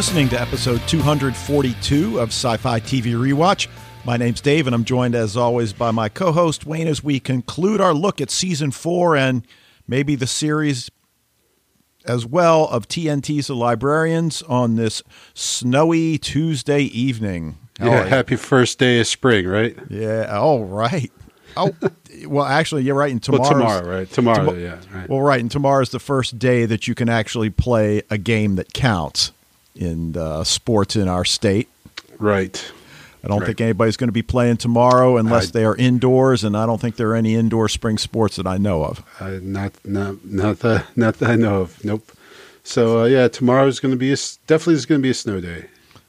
Listening to episode 242 of Sci Fi TV Rewatch. My name's Dave, and I'm joined as always by my co host Wayne as we conclude our look at season four and maybe the series as well of TNT's The Librarians on this snowy Tuesday evening. How yeah, happy first day of spring, right? Yeah, all right. Oh, well, actually, you're right. And tomorrow, well, tomorrow, right? Tomorrow, tom- yeah. Right. Well, right, and tomorrow's the first day that you can actually play a game that counts in uh, sports in our state. Right. I don't right. think anybody's going to be playing tomorrow unless I, they are indoors, and I don't think there are any indoor spring sports that I know of. Uh, not, not, not that, not that I know of. Nope. So uh, yeah, tomorrow's going to be a, definitely is going to be a snow day.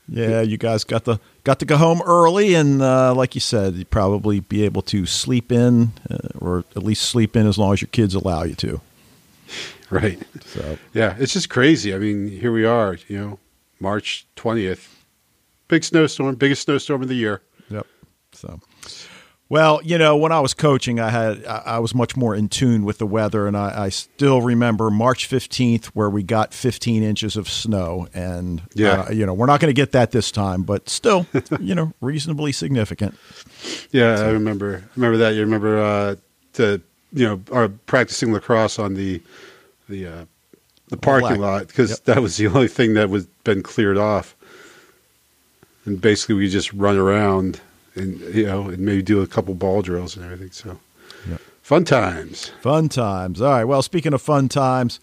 Yeah, you guys got the got to go home early, and uh, like you said, you probably be able to sleep in, uh, or at least sleep in as long as your kids allow you to. Right. So yeah, it's just crazy. I mean, here we are. You know, March twentieth, big snowstorm, biggest snowstorm of the year. Yep. So well, you know, when I was coaching, I had I was much more in tune with the weather, and I, I still remember March fifteenth, where we got fifteen inches of snow, and yeah, uh, you know, we're not going to get that this time, but still, you know, reasonably significant. Yeah, so. I remember I remember that. You remember uh, to you know, our practicing lacrosse on the the uh, the parking Black. lot because yep. that was the only thing that was been cleared off, and basically we just run around and you know, and maybe do a couple ball drills and everything. So, yep. fun times. Fun times. All right. Well, speaking of fun times,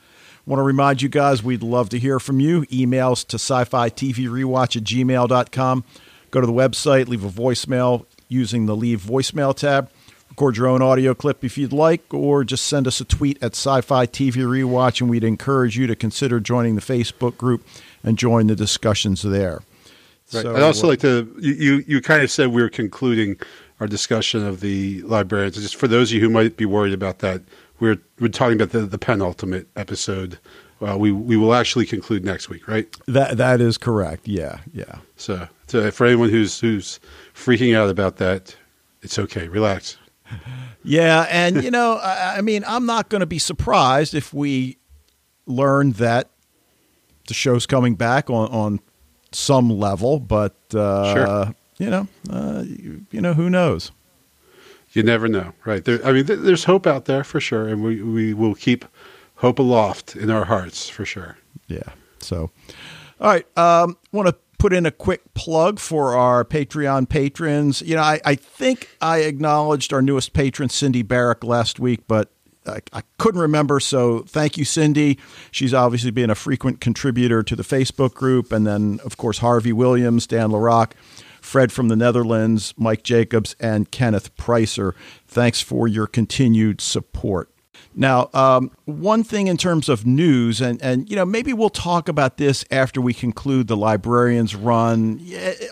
want to remind you guys we'd love to hear from you. Emails to sci-fi TV rewatch at gmail.com. Go to the website, leave a voicemail using the leave voicemail tab. Record your own audio clip if you'd like, or just send us a tweet at Sci Fi TV Rewatch, and we'd encourage you to consider joining the Facebook group and join the discussions there. Right. So, I'd also like to you you kind of said we were concluding our discussion of the librarians. Just for those of you who might be worried about that, we're we're talking about the, the penultimate episode. Uh, we we will actually conclude next week, right? That that is correct. Yeah, yeah. So, so for anyone who's who's freaking out about that, it's okay. Relax. Yeah, and you know, I, I mean, I'm not going to be surprised if we learn that the show's coming back on on some level, but uh, sure. you know, uh, you, you, know, who knows? You never know, right? There, I mean, th- there's hope out there for sure, and we we will keep hope aloft in our hearts for sure. Yeah. So, all right, um, want to put in a quick plug for our Patreon patrons. You know, I, I think I acknowledged our newest patron, Cindy Barrick, last week, but I, I, couldn't remember. So thank you, Cindy. She's obviously been a frequent contributor to the Facebook group. And then, of course, Harvey Williams, Dan LaRock, Fred from the Netherlands, Mike Jacobs, and Kenneth Pricer. Thanks for your continued support. Now, um, one thing in terms of news, and, and you know maybe we'll talk about this after we conclude the librarians run.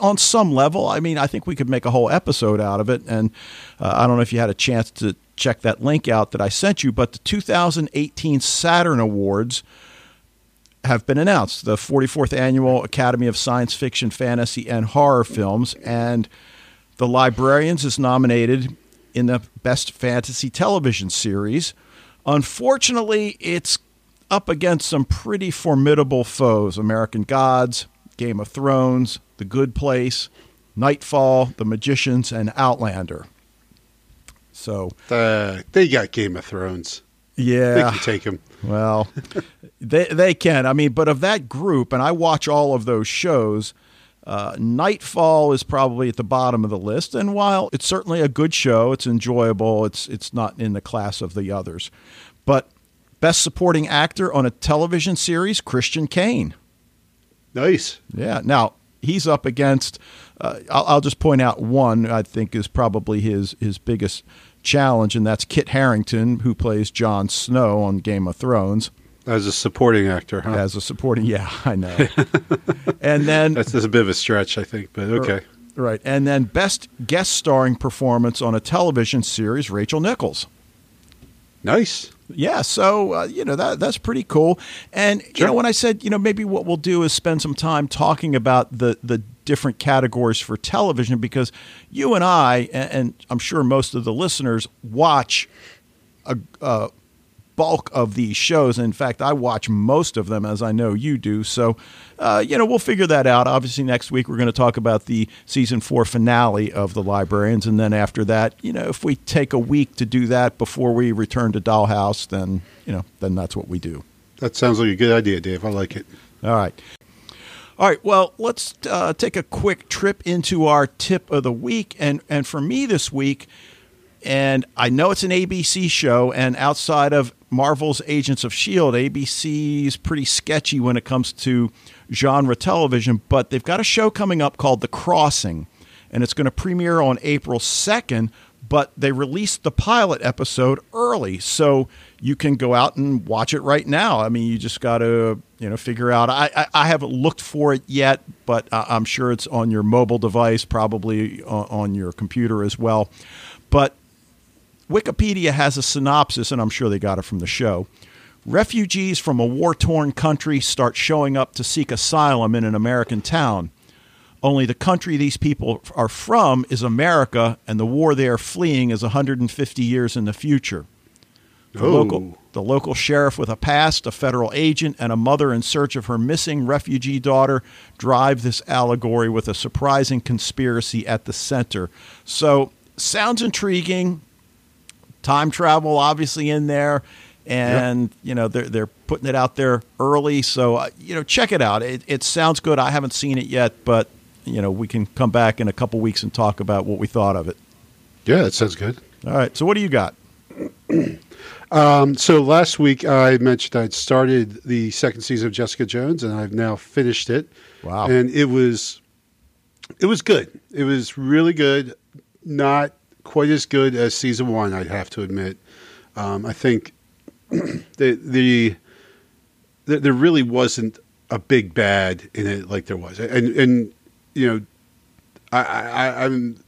On some level, I mean, I think we could make a whole episode out of it. And uh, I don't know if you had a chance to check that link out that I sent you. But the 2018 Saturn Awards have been announced the 44th Annual Academy of Science Fiction, Fantasy, and Horror Films. And The Librarians is nominated in the Best Fantasy Television Series. Unfortunately, it's up against some pretty formidable foes American Gods, Game of Thrones, The Good Place, Nightfall, The Magicians, and Outlander. So uh, they got Game of Thrones. Yeah, they can take them. Well, they they can. I mean, but of that group, and I watch all of those shows. Uh, Nightfall is probably at the bottom of the list, and while it's certainly a good show, it's enjoyable. It's it's not in the class of the others. But best supporting actor on a television series, Christian Kane. Nice. Yeah. Now he's up against. Uh, I'll, I'll, just point out one I think is probably his his biggest challenge, and that's Kit Harington, who plays Jon Snow on Game of Thrones. As a supporting actor, huh? As a supporting, yeah, I know. and then that's, that's a bit of a stretch, I think, but okay. Right, and then best guest starring performance on a television series, Rachel Nichols. Nice. Yeah, so uh, you know that that's pretty cool. And sure. you know when I said you know maybe what we'll do is spend some time talking about the the different categories for television because you and I, and I'm sure most of the listeners, watch a, a bulk of these shows. In fact, I watch most of them, as I know you do. So, uh, you know, we'll figure that out. Obviously, next week we're going to talk about the season four finale of The Librarians. And then after that, you know, if we take a week to do that before we return to Dollhouse, then, you know, then that's what we do. That sounds like a good idea, Dave. I like it. All right. All right. Well, let's uh, take a quick trip into our tip of the week. And, and for me this week, and I know it's an ABC show, and outside of Marvel's Agents of S.H.I.E.L.D., ABC is pretty sketchy when it comes to genre television, but they've got a show coming up called The Crossing, and it's going to premiere on April 2nd, but they released the pilot episode early. So you can go out and watch it right now. I mean, you just got to you know figure out. I, I, I haven't looked for it yet, but I'm sure it's on your mobile device, probably on, on your computer as well. But Wikipedia has a synopsis, and I'm sure they got it from the show. Refugees from a war torn country start showing up to seek asylum in an American town. Only the country these people are from is America, and the war they are fleeing is 150 years in the future. The, Oh. local, the local sheriff with a past, a federal agent, and a mother in search of her missing refugee daughter drive this allegory with a surprising conspiracy at the center. So, sounds intriguing. Time travel, obviously, in there. And you know they're they're putting it out there early, so uh, you know check it out. It, it sounds good. I haven't seen it yet, but you know we can come back in a couple weeks and talk about what we thought of it. Yeah, that sounds good. All right. So what do you got? Um, so last week I mentioned I'd started the second season of Jessica Jones, and I've now finished it. Wow. And it was, it was good. It was really good. Not quite as good as season one, I'd have to admit. Um, I think the, the the there really wasn't a big bad in it like there was, and and you know, I, I I'm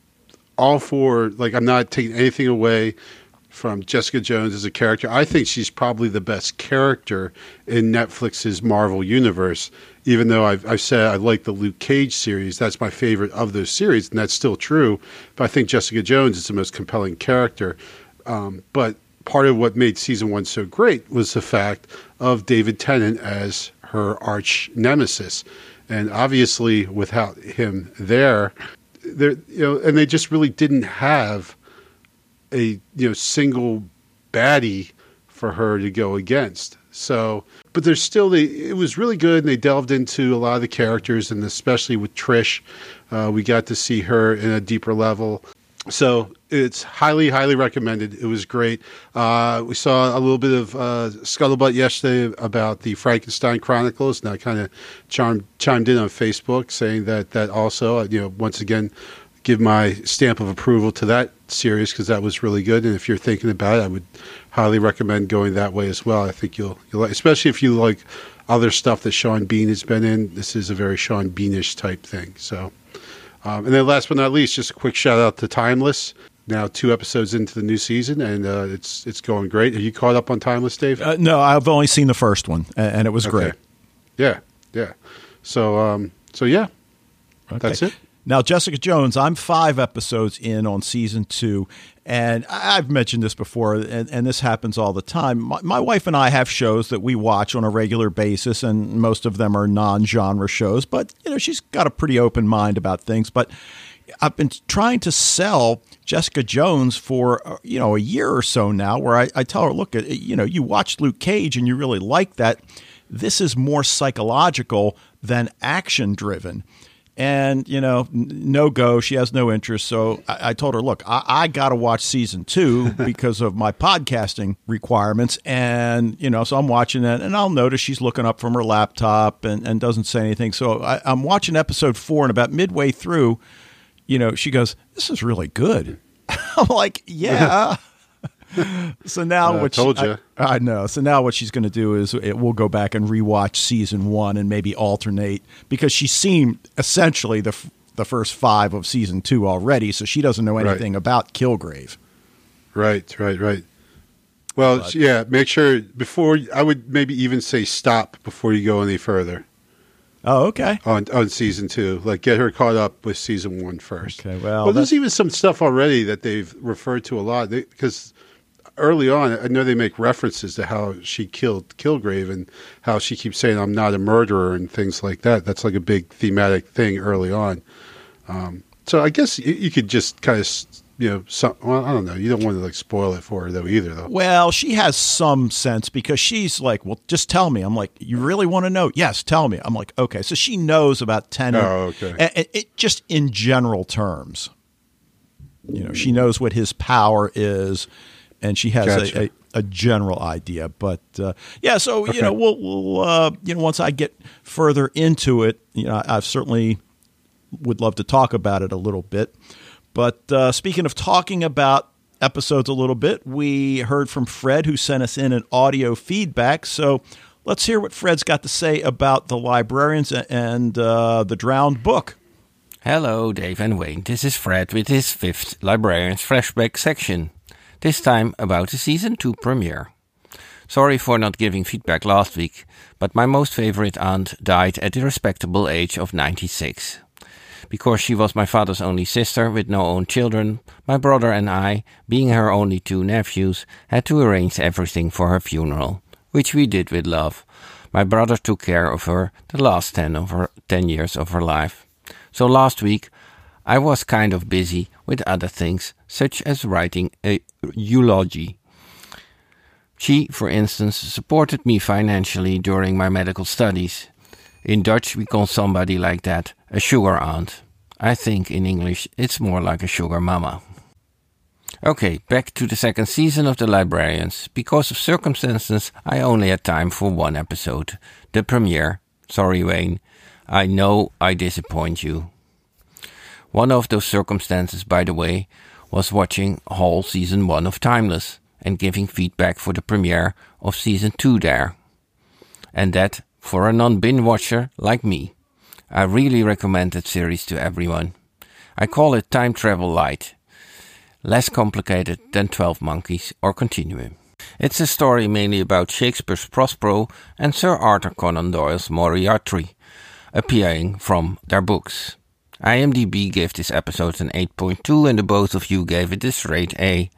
all for like I'm not taking anything away from Jessica Jones as a character. I think she's probably the best character in Netflix's Marvel universe. Even though I've, I've said I like the Luke Cage series, that's my favorite of those series, and that's still true. But I think Jessica Jones is the most compelling character. Um, but part of what made season one so great was the fact of David Tennant as her arch nemesis, and obviously without him there, there you know, and they just really didn't have a you know single baddie for her to go against. So, but there's still the. It was really good, and they delved into a lot of the characters, and especially with Trish, uh, we got to see her in a deeper level. So it's highly, highly recommended. It was great. Uh, we saw a little bit of uh, scuttlebutt yesterday about the Frankenstein Chronicles, and I kind of chimed chimed in on Facebook saying that that also, uh, you know, once again, give my stamp of approval to that series because that was really good. And if you're thinking about it, I would highly recommend going that way as well. I think you'll you'll like, especially if you like other stuff that Sean Bean has been in. This is a very Sean Beanish type thing. So, um, and then last but not least, just a quick shout out to Timeless. Now two episodes into the new season, and uh, it's it's going great. Are you caught up on Timeless, Dave? Uh, no, I've only seen the first one, and it was great. Yeah, yeah. So, um, so yeah, Okay. that's it. Now, Jessica Jones, I'm five episodes in on season two, and I've mentioned this before, and, and this happens all the time. My, my wife and I have shows that we watch on a regular basis, and most of them are non-genre shows. But you know, she's got a pretty open mind about things. But I've been trying to sell Jessica Jones for uh, you know a year or so now, where I, I tell her, look, uh, you know, you watched Luke Cage and you really like that. This is more psychological than action driven. And you know, no go. She has no interest. So I, I told her, look, I, I got to watch season two because of my podcasting requirements. And you know, so I'm watching it, and I'll notice she's looking up from her laptop and, and doesn't say anything. So I, I'm watching episode four, and about midway through, you know, she goes, "This is really good." I'm like, "Yeah." so now Uh, what? she- told ya. I, I know. So now what she's going to do is it, we'll go back and rewatch season one and maybe alternate because she's seen essentially the f- the first five of season two already, so she doesn't know Right. anything about Kilgrave. Right, right, right. Well, But- yeah. Make sure before I would maybe even say stop before you go any further Oh, okay. on on season two. Like get her caught up with season one first. Okay, well, well, there's even some stuff already that they've referred to a lot because early on, I know they make references to how she killed Kilgrave and how she keeps saying, I'm not a murderer and things like that. That's like a big thematic thing early on. Um, so I guess you, you, could just kind of, you know, some, well, I don't know. You don't want to like spoil it for her though either, though. Well, she has some sense because she's like, well, just tell me. I'm like, you really want to know? Yes, tell me. I'm like, okay. So she knows about 10. Oh, okay. It, it, just in general terms. You know, she knows what his power is and she has gotcha. a, a, a, general idea. But uh, yeah, so okay. you know, we'll, we'll uh, you know, once I get further into it, you know, I certainly would love to talk about it a little bit. But uh, speaking of talking about episodes a little bit, we heard from Fred who sent us in an audio feedback. So let's hear what Fred's got to say about the librarians and uh, the drowned book. Hello, Dave and Wayne. This is Fred with his fifth Librarians Flashback section this time about the season 2 premiere. Sorry for not giving feedback last week, but my most favorite aunt died at the respectable age of 96. Because she was my father's only sister with no own children, my brother and I, being her only two nephews, had to arrange everything for her funeral, which we did with love. My brother took care of her the last 10 of her 10 years of her life. So last week I was kind of busy with other things, such as writing a eulogy. She, for instance, supported me financially during my medical studies. In Dutch, we call somebody like that a sugar aunt. I think in English it's more like a sugar mama. Okay, back to the second season of The Librarians. Because of circumstances, I only had time for one episode. The premiere. Sorry, Wayne. I know I disappoint you. One of those circumstances, by the way, was watching whole season 1 of Timeless and giving feedback for the premiere of season 2 there. And that for a non bin watcher like me. I really recommend that series to everyone. I call it Time Travel Light. Less complicated than 12 Monkeys or Continuum. It's a story mainly about Shakespeare's Prospero and Sir Arthur Conan Doyle's Moriarty, appearing from their books. IMDb gave this episode an 8.2 and the both of you gave it this rate A.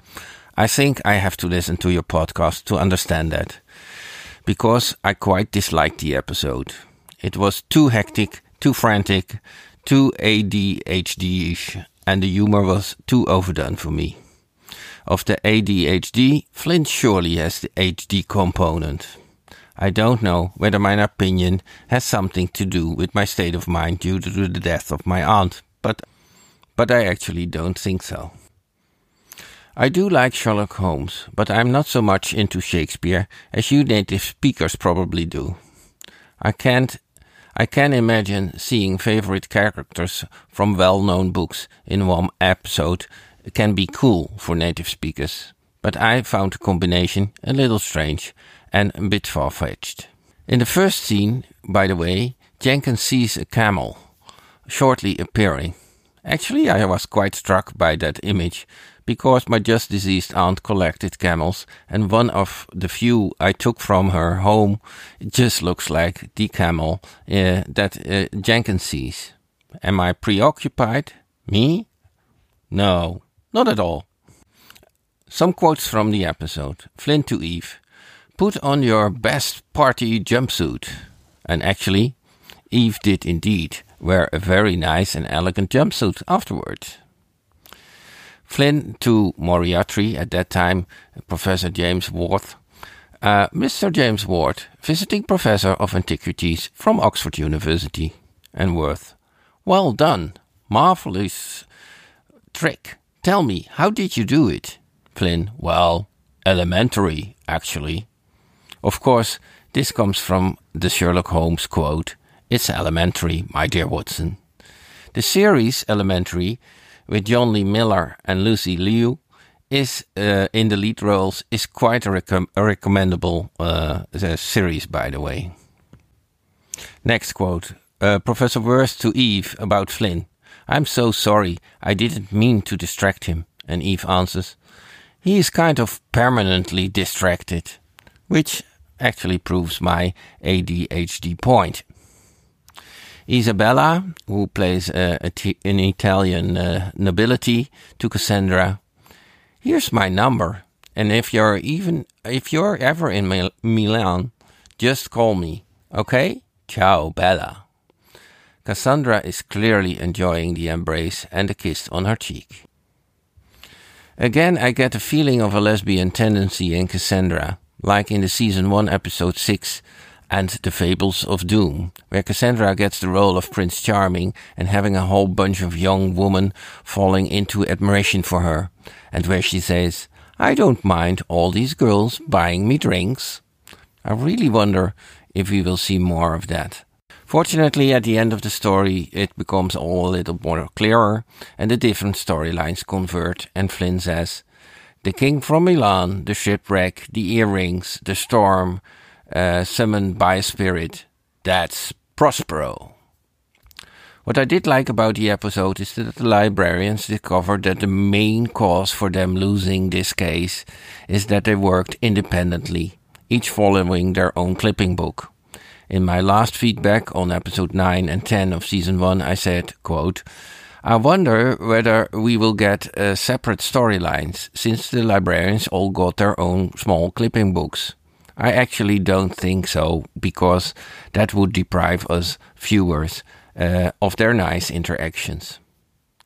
I think I have to listen to your podcast to understand that. Because I quite disliked the episode. It was too hectic, too frantic, too ADHD-ish, and the humor was too overdone for me. Of the ADHD, Flynn surely has the HD component. I don't know whether my opinion has something to do with my state of mind due to the death of my aunt, but, but I actually don't think so. I do like Sherlock Holmes, but I'm not so much into Shakespeare as you native speakers probably do. I can't I can imagine seeing favorite characters from well-known books in one episode can be cool for native speakers, but I found the combination a little strange and a bit far fetched. In the first scene, by the way, Jenkins sees a camel shortly appearing. Actually, I was quite struck by that image because my just deceased aunt collected camels, and one of the few I took from her home just looks like the camel uh, that uh, Jenkins sees. Am I preoccupied? Me? No, not at all. Some quotes from the episode Flynn to Eve. Put on your best party jumpsuit. And actually, Eve did indeed wear a very nice and elegant jumpsuit afterward. Flynn to Moriarty, at that time Professor James Worth. Uh, Mr. James Worth, visiting professor of antiquities from Oxford University. And Worth. Well done. Marvelous trick. Tell me, how did you do it? Flynn. Well, elementary, actually. Of course, this comes from the Sherlock Holmes quote It's elementary, my dear Watson. The series Elementary, with Jonny Lee Miller and Lucy Liu, is uh, in the lead roles is quite a, rec- a recommendable uh, series, by the way. Next quote uh, Professor Worth to Eve about Flynn. I'm so sorry, I didn't mean to distract him. And Eve answers, He is kind of permanently distracted, which actually proves my ADHD point. Isabella, who plays uh, an Italian uh, nobility, to Cassandra. Here's my number, And if you're even if you're ever in Mil- Milan, just call me. Okay? Ciao, Bella. Cassandra is clearly enjoying the embrace and the kiss on her cheek. Again, I get a feeling of a lesbian tendency in Cassandra, like in the season 1 episode 6 and The Fables of Doom, where Cassandra gets the role of Prince Charming and having a whole bunch of young women falling into admiration for her, and where she says, I don't mind all these girls buying me drinks. I really wonder if we will see more of that. Fortunately, at the end of the story, it becomes all a little more clearer and the different storylines convert. And Flynn says, The king from Milan, the shipwreck, the earrings, the storm, uh, summoned by a spirit. That's Prospero. What I did like about the episode is that the librarians discovered that the main cause for them losing this case is that they worked independently, each following their own clipping book. In my last feedback on episode 9 and 10 of season 1, I said, quote, I wonder whether we will get uh, separate storylines since the librarians all got their own small clipping books. I actually don't think so because that would deprive us viewers uh, of their nice interactions.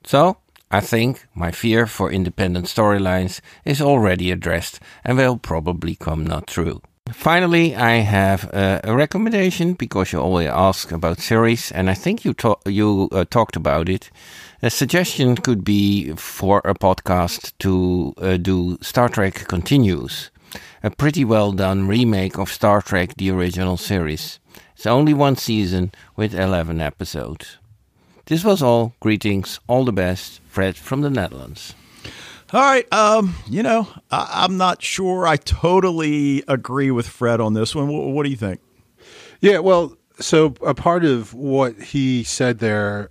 So, I think my fear for independent storylines is already addressed and will probably come not true. Finally, I have a, a, recommendation because you always ask about series, and I think you to- you uh, talked about it. A suggestion could be for a podcast to uh, do Star Trek Continues, a pretty well done remake of Star Trek: The Original Series. It's only one season with eleven episodes. This was all. Greetings, all the best, Fred from the Netherlands. All right. Um, you know, I, am not sure I totally agree with Fred on this one. What, what, do you think? Yeah, well, so a part of what he said there,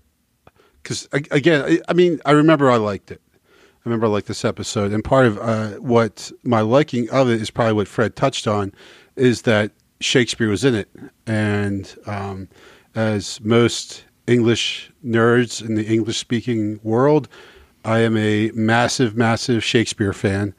because again, I mean, I remember I liked it. I remember I liked this episode, and part of uh, what my liking of it is probably what Fred touched on, is that Shakespeare was in it, and um, as most English nerds in the English speaking world I am a massive, massive Shakespeare fan.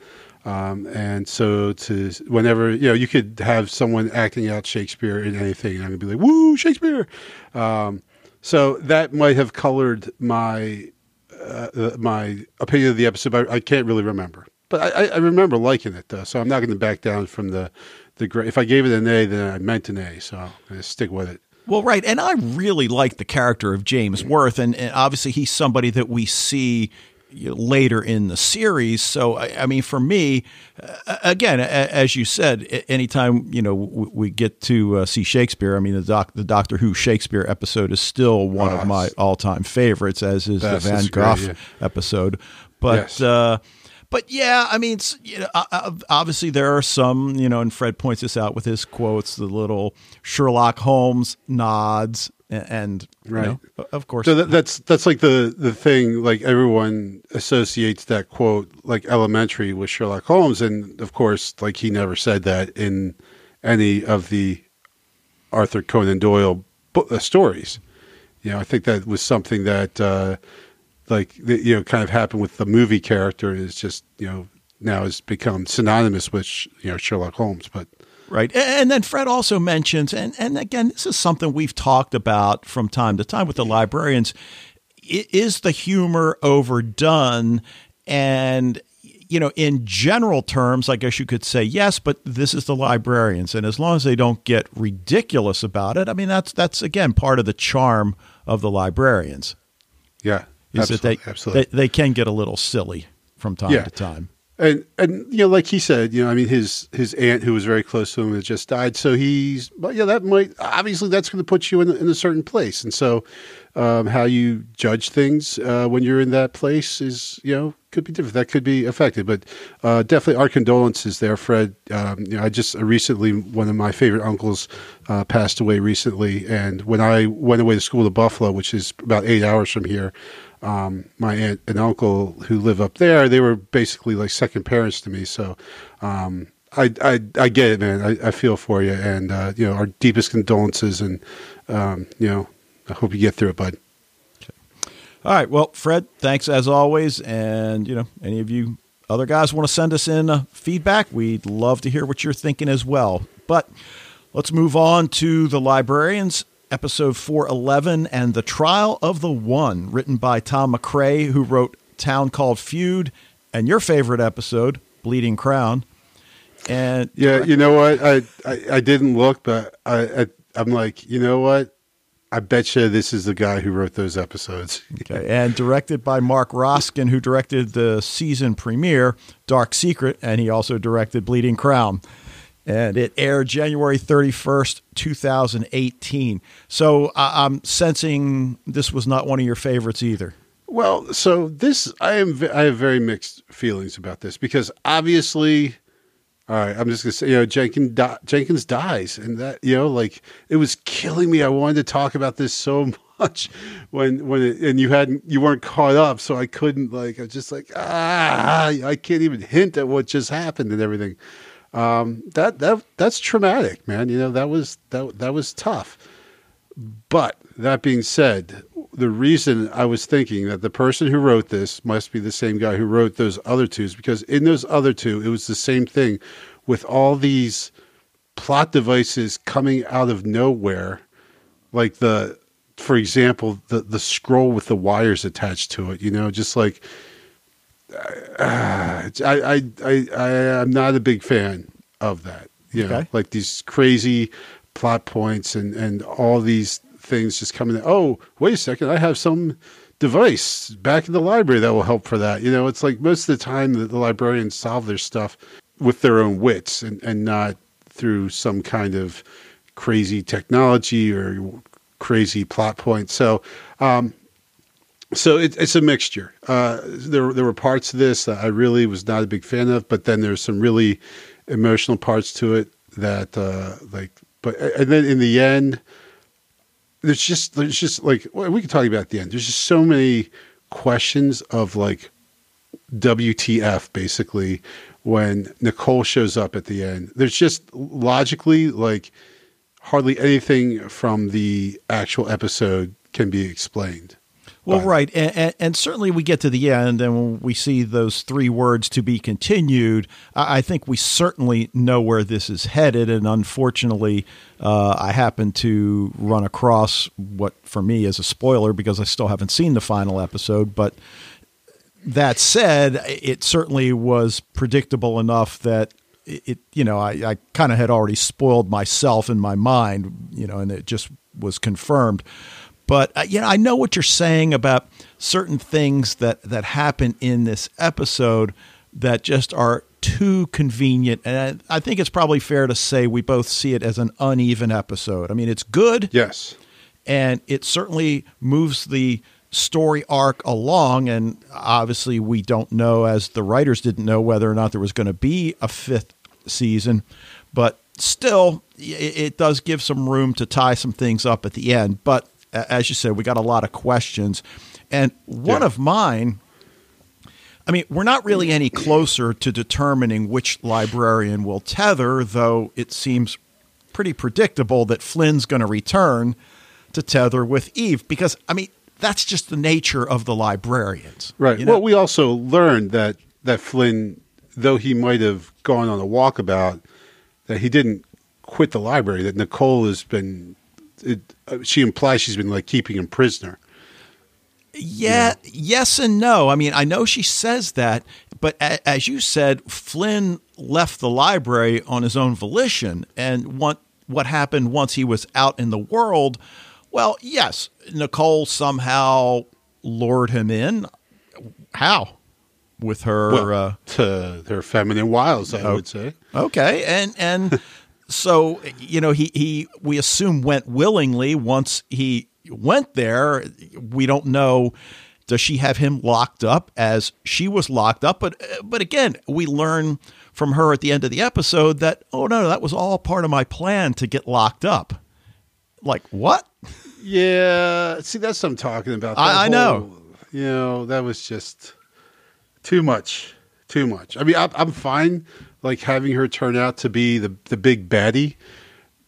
Um, and so to whenever you know you could have someone acting out Shakespeare in anything, and I'm gonna be like, "Woo, Shakespeare!" Um, so that might have colored my uh, uh my opinion of the episode. But I can't really remember, but I, I remember liking it though. So I'm not going to back down from the the great. If I gave it an A, then I meant an A. So to stick with it. Well, right, and I really like the character of James Worth, and, and obviously he's somebody that we see later in the series. So, I, I mean, for me, uh, again, as you said, anytime you know we get to uh, see Shakespeare, I mean, the, doc, the Doctor Who Shakespeare episode is still one oh, of my all-time favorites, as is the Van Gogh yeah. episode. But yes. Uh, but yeah, I mean, you know, obviously there are some, you know, and Fred points this out with his quotes, the little Sherlock Holmes nods and right. know, of course so that, that's that's like the the thing like everyone associates that quote like elementary with sherlock holmes. And of course like he never said that in any of the arthur conan doyle book, uh, stories. You know i think that was something that uh like you know kind of happened with the movie character is just you know now has become synonymous with you know sherlock holmes but Right. And then Fred also mentions, and, and again, this is something we've talked about from time to time with the librarians. Is the humor overdone? And, you know, in general terms, I guess you could say yes, but this is the librarians. And as long as they don't get ridiculous about it, I mean, that's, that's again, part of the charm of the librarians. Yeah. Is that they, absolutely. They, they can get a little silly from time yeah. to time and and you know, like he said, you know, I mean, his his aunt who was very close to him has just died, so he's, but yeah, that might obviously that's going to put you in in a certain place, and so um, how you judge things uh, when you're in that place is, you know, could be different. That could be affected, but uh, definitely our condolences there, Fred. Um, you know, I just recently one of my favorite uncles uh, passed away recently, and when I went away to school to Buffalo, which is about eight hours from here um, my aunt and uncle who live up there, they were basically like second parents to me. So um, I, I, I get it, man. I, I feel for you, and uh, you know our deepest condolences, and um, you know I hope you get through it, bud. Okay. All right. Well, Fred, thanks as always, and you know any of you other guys want to send us in uh, feedback, we'd love to hear what you're thinking as well. But let's move on to The Librarians, episode 411, and The Trial of the One, written by Tom McCrae, who wrote Town Called Feud, and your favorite episode, Bleeding Crown. And yeah, you know what? I, I, I didn't look, but I, I I'm like, you know what? I bet you this is the guy who wrote those episodes. okay, and directed by Marc Roskin, who directed the season premiere, Dark Secret, and he also directed Bleeding Crown. And it aired January 31st, 2018. So I'm sensing this was not one of your favorites either. Well, so this I am I have very mixed feelings about this because obviously all right, I'm just gonna say, you know, Jenkins di- Jenkins dies, and that you know, like it was killing me. I wanted to talk about this so much when when it, and you hadn't you weren't caught up, so I couldn't like I was just like ah, I can't even hint at what just happened and everything. Um, that that that's traumatic, man. You know that was that that was tough. But that being said, the reason I was thinking that the person who wrote this must be the same guy who wrote those other two is because in those other two, it was the same thing with all these plot devices coming out of nowhere. Like the, for example, the, the scroll with the wires attached to it, you know, just like, uh, I, I, I, I, am not a big fan of that. You know, like these crazy plot points and, and all these things just coming. Oh, wait a second, I have some device back in the library that will help for that. You know, it's like most of the time that the librarians solve their stuff with their own wits and, and not through some kind of crazy technology or crazy plot point. So, um, so it, it's a mixture. Uh, there, there were parts of this that I really was not a big fan of, but then there's some really emotional parts to it that, uh, like, but and then in the end, there's just there's just like we can talk about the end. There's just so many questions of like WTF basically when Nicole shows up at the end. There's just logically like hardly anything from the actual episode can be explained. Well, right, and, and, and, certainly we get to the end, and when we see those three words to be continued, I, I think we certainly know where this is headed. And unfortunately, uh, I happen to run across what for me is a spoiler because I still haven't seen the final episode. But that said, it certainly was predictable enough that it, you know, I, I kind of had already spoiled myself in my mind, you know, and it just was confirmed. But uh, you know, I know what you're saying about certain things that that happen in this episode that just are too convenient, and I, I think it's probably fair to say we both see it as an uneven episode. I mean, it's good, yes, and it certainly moves the story arc along. And obviously, we don't know, as the writers didn't know, whether or not there was going to be a fifth season. But still, it, it does give some room to tie some things up at the end. But as you said, we got a lot of questions. And one yeah. of mine, I mean, we're not really any closer to determining which librarian will tether, though it seems pretty predictable that Flynn's going to return to tether with Eve because, I mean, that's just the nature of the librarians. Right. You know? Well, we also learned that, that Flynn, though he might have gone on a walkabout, that he didn't quit the library, that Nicole has been it, uh, she implies she's been like keeping him prisoner. Yeah, yeah, yes and no. I mean, I know she says that, but a, as you said, Flynn left the library on his own volition, and what what happened once he was out in the world? Well, yes, Nicole somehow lured him in. How? With her well, uh, to her feminine wiles, I oh, would say. Okay, and and so you know he he we assume went willingly once he went there. We don't know does she have him locked up as she was locked up? But but again we learn from her at the end of the episode that oh no that was all part of my plan to get locked up. Like what? Yeah see that's what i'm talking about. I, I whole, know you know that was just too much too much. I mean I'm, I'm fine like having her turn out to be the the big baddie.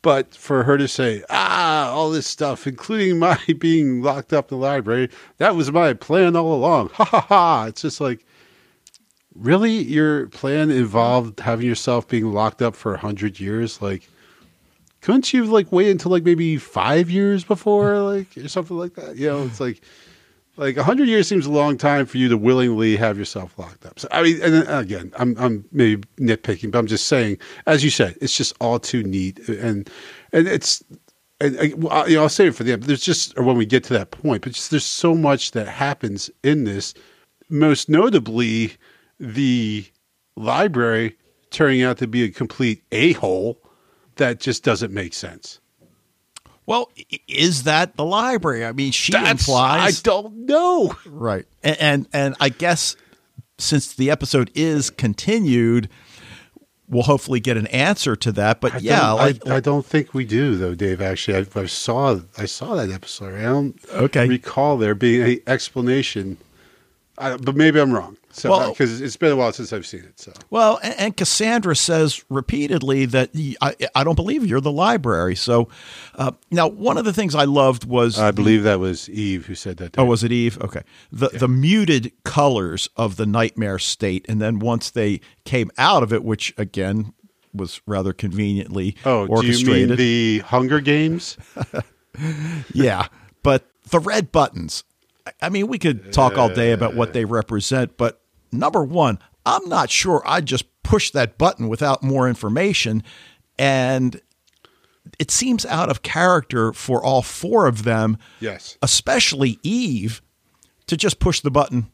But for her to say, ah, all this stuff, including my being locked up in the library, that was my plan all along. Ha ha ha. It's just like, really your plan involved having yourself being locked up for a hundred years? Like, couldn't you like wait until like maybe five years before, like or something like that? You know, it's like like hundred years seems a long time for you to willingly have yourself locked up. So I mean, and uh, again, I'm I'm maybe nitpicking, but I'm just saying, as you said, it's just all too neat, and and it's. And you know, I'll say it for them. There's just, or when we get to that point, but just there's so much that happens in this. Most notably, the library turning out to be a complete a hole that just doesn't make sense. Well, is that the library? I mean, she That's, implies. I don't know. Right, and, and and I guess since the episode is continued, we'll hopefully get an answer to that. But I yeah, like, I, I, don't think we do though, Dave. Actually, I, I, saw I saw that episode. I don't okay. recall there being any explanation, I, but maybe I'm wrong. So because well, it's been a while since I've seen it. So well, and, and Cassandra says repeatedly that I, I don't believe you're the library. So uh, now one of the things I loved was I believe the, that was Eve who said that. Oh, was it Eve? Okay. The yeah. the muted colors of the nightmare state, and then once they came out of it, which again was rather conveniently oh, orchestrated. Do you mean the Hunger Games? yeah, but the red buttons. I mean, we could talk all day about what they represent, but number one, I'm not sure I just push that button without more information. And it seems out of character for all four of them. Yes. Especially Eve to just push the button.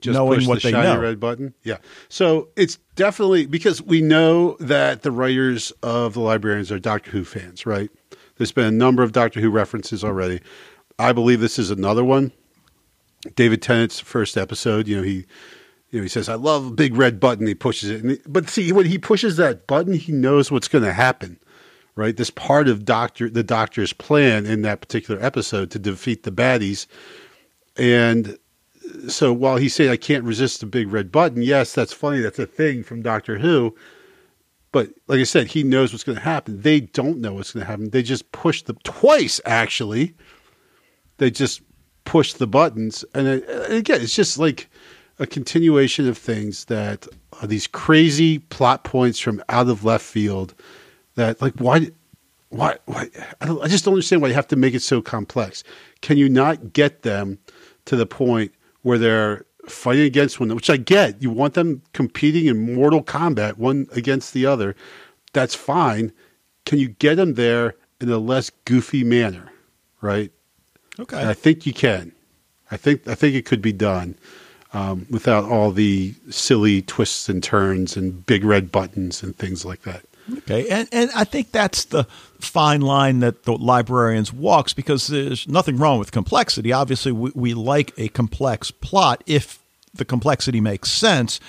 Just knowing push what the they shiny know. red button. Yeah. So it's definitely because we know that the writers of the librarians are Doctor Who fans, right? There's been a number of Doctor Who references already. I believe this is another one. David Tennant's first episode, you know, he you know, he says, "I love a big red button." He pushes it, he, but see, when he pushes that button, he knows what's going to happen, right? This part of Doctor the Doctor's plan in that particular episode to defeat the baddies, and so while he's saying, "I can't resist the big red button," yes, that's funny. That's a thing from Doctor Who, but like I said, he knows what's going to happen. They don't know what's going to happen. They just push them twice. Actually, they just push the buttons, and, it, and again, it's just like a continuation of things that are these crazy plot points from out of left field that like why why why I, I, just don't understand why you have to make it so complex. Can you not get them to the point where they're fighting against one which i get you want them competing in mortal combat one against the other that's fine. Can you get them there in a less goofy manner right? Okay. And i think you can. I think i think it could be done um, without all the silly twists and turns and big red buttons and things like that. Okay, and and I think that's the fine line that the librarians walks because there's nothing wrong with complexity. Obviously, we, we like a complex plot if the complexity makes sense,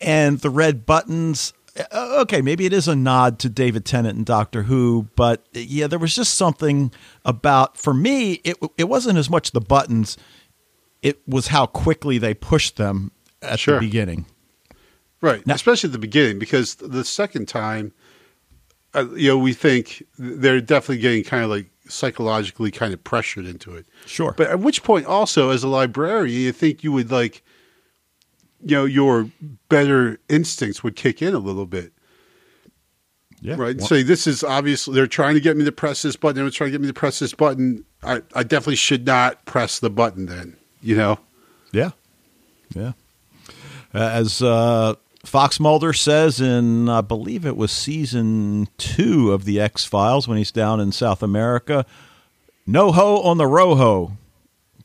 and the red buttons. Uh, okay, maybe it is a nod to David Tennant and Doctor Who, but yeah, there was just something about for me. It it wasn't as much the buttons it was how quickly they pushed them at sure. the beginning. Right, now, especially at the beginning, because the second time, uh, you know, we think they're definitely getting kind of like psychologically kind of pressured into it. Sure. But at which point, also as a librarian, you think you would like, you know, your better instincts would kick in a little bit. Yeah. Right. Well, so this is obviously they're trying to get me to press this button. They're trying to get me to press this button. I, I definitely should not press the button then you know? Yeah. Yeah. Uh, as uh, Fox Mulder says in, I believe it was season two of The X Files when he's down in South America, no ho on the roho.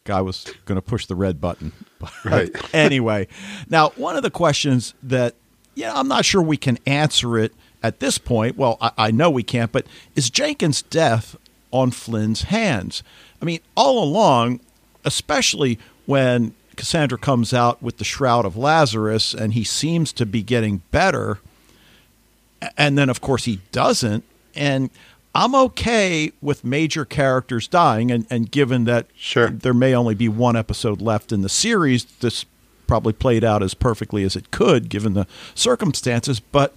Guy was going to push the red button. right. anyway, now, one of the questions that, yeah, I'm not sure we can answer it at this point. Well, I, I know we can't, but is Jenkins' death on Flynn's hands? I mean, all along, especially when Cassandra comes out with the Shroud of Lazarus and he seems to be getting better. And then, of course, he doesn't. And I'm okay with major characters dying. And, and given that sure. there may only be one episode left in the series, this probably played out as perfectly as it could given the circumstances. But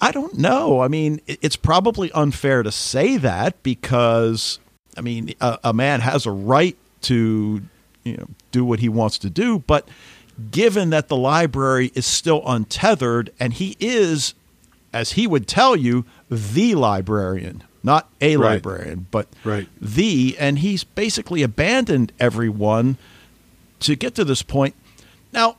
I don't know. I mean, it's probably unfair to say that because, I mean, a, a man has a right to you know do what he wants to do. But given that the library is still untethered and he is, as he would tell you, the librarian, not a Right. librarian, but Right. the, and he's basically abandoned everyone to get to this point. Now,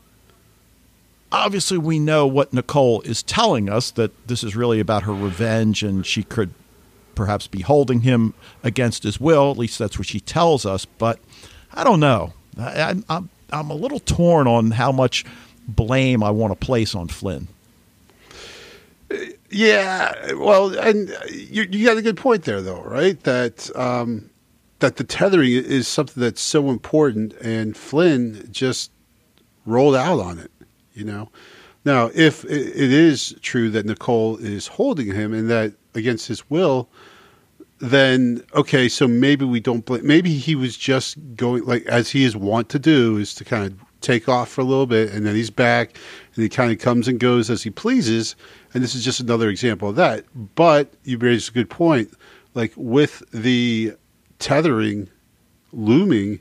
obviously, we know what Nicole is telling us that this is really about her revenge and she could perhaps be holding him against his will. At least that's what she tells us. But I don't know. I, I'm, I'm, a little torn on how much blame I want to place on Flynn. Yeah, well, and uh, you, you got a good point there, though, right? That um, that the tethering is something that's so important, and Flynn just rolled out on it. You know, now if it is true that Nicole is holding him and that against his will, then okay, so maybe we don't blame. Maybe he was just going like as he is wont to do, is to kind of take off for a little bit, and then he's back, and he kind of comes and goes as he pleases. And this is just another example of that. But you raised a good point, like with the tethering looming.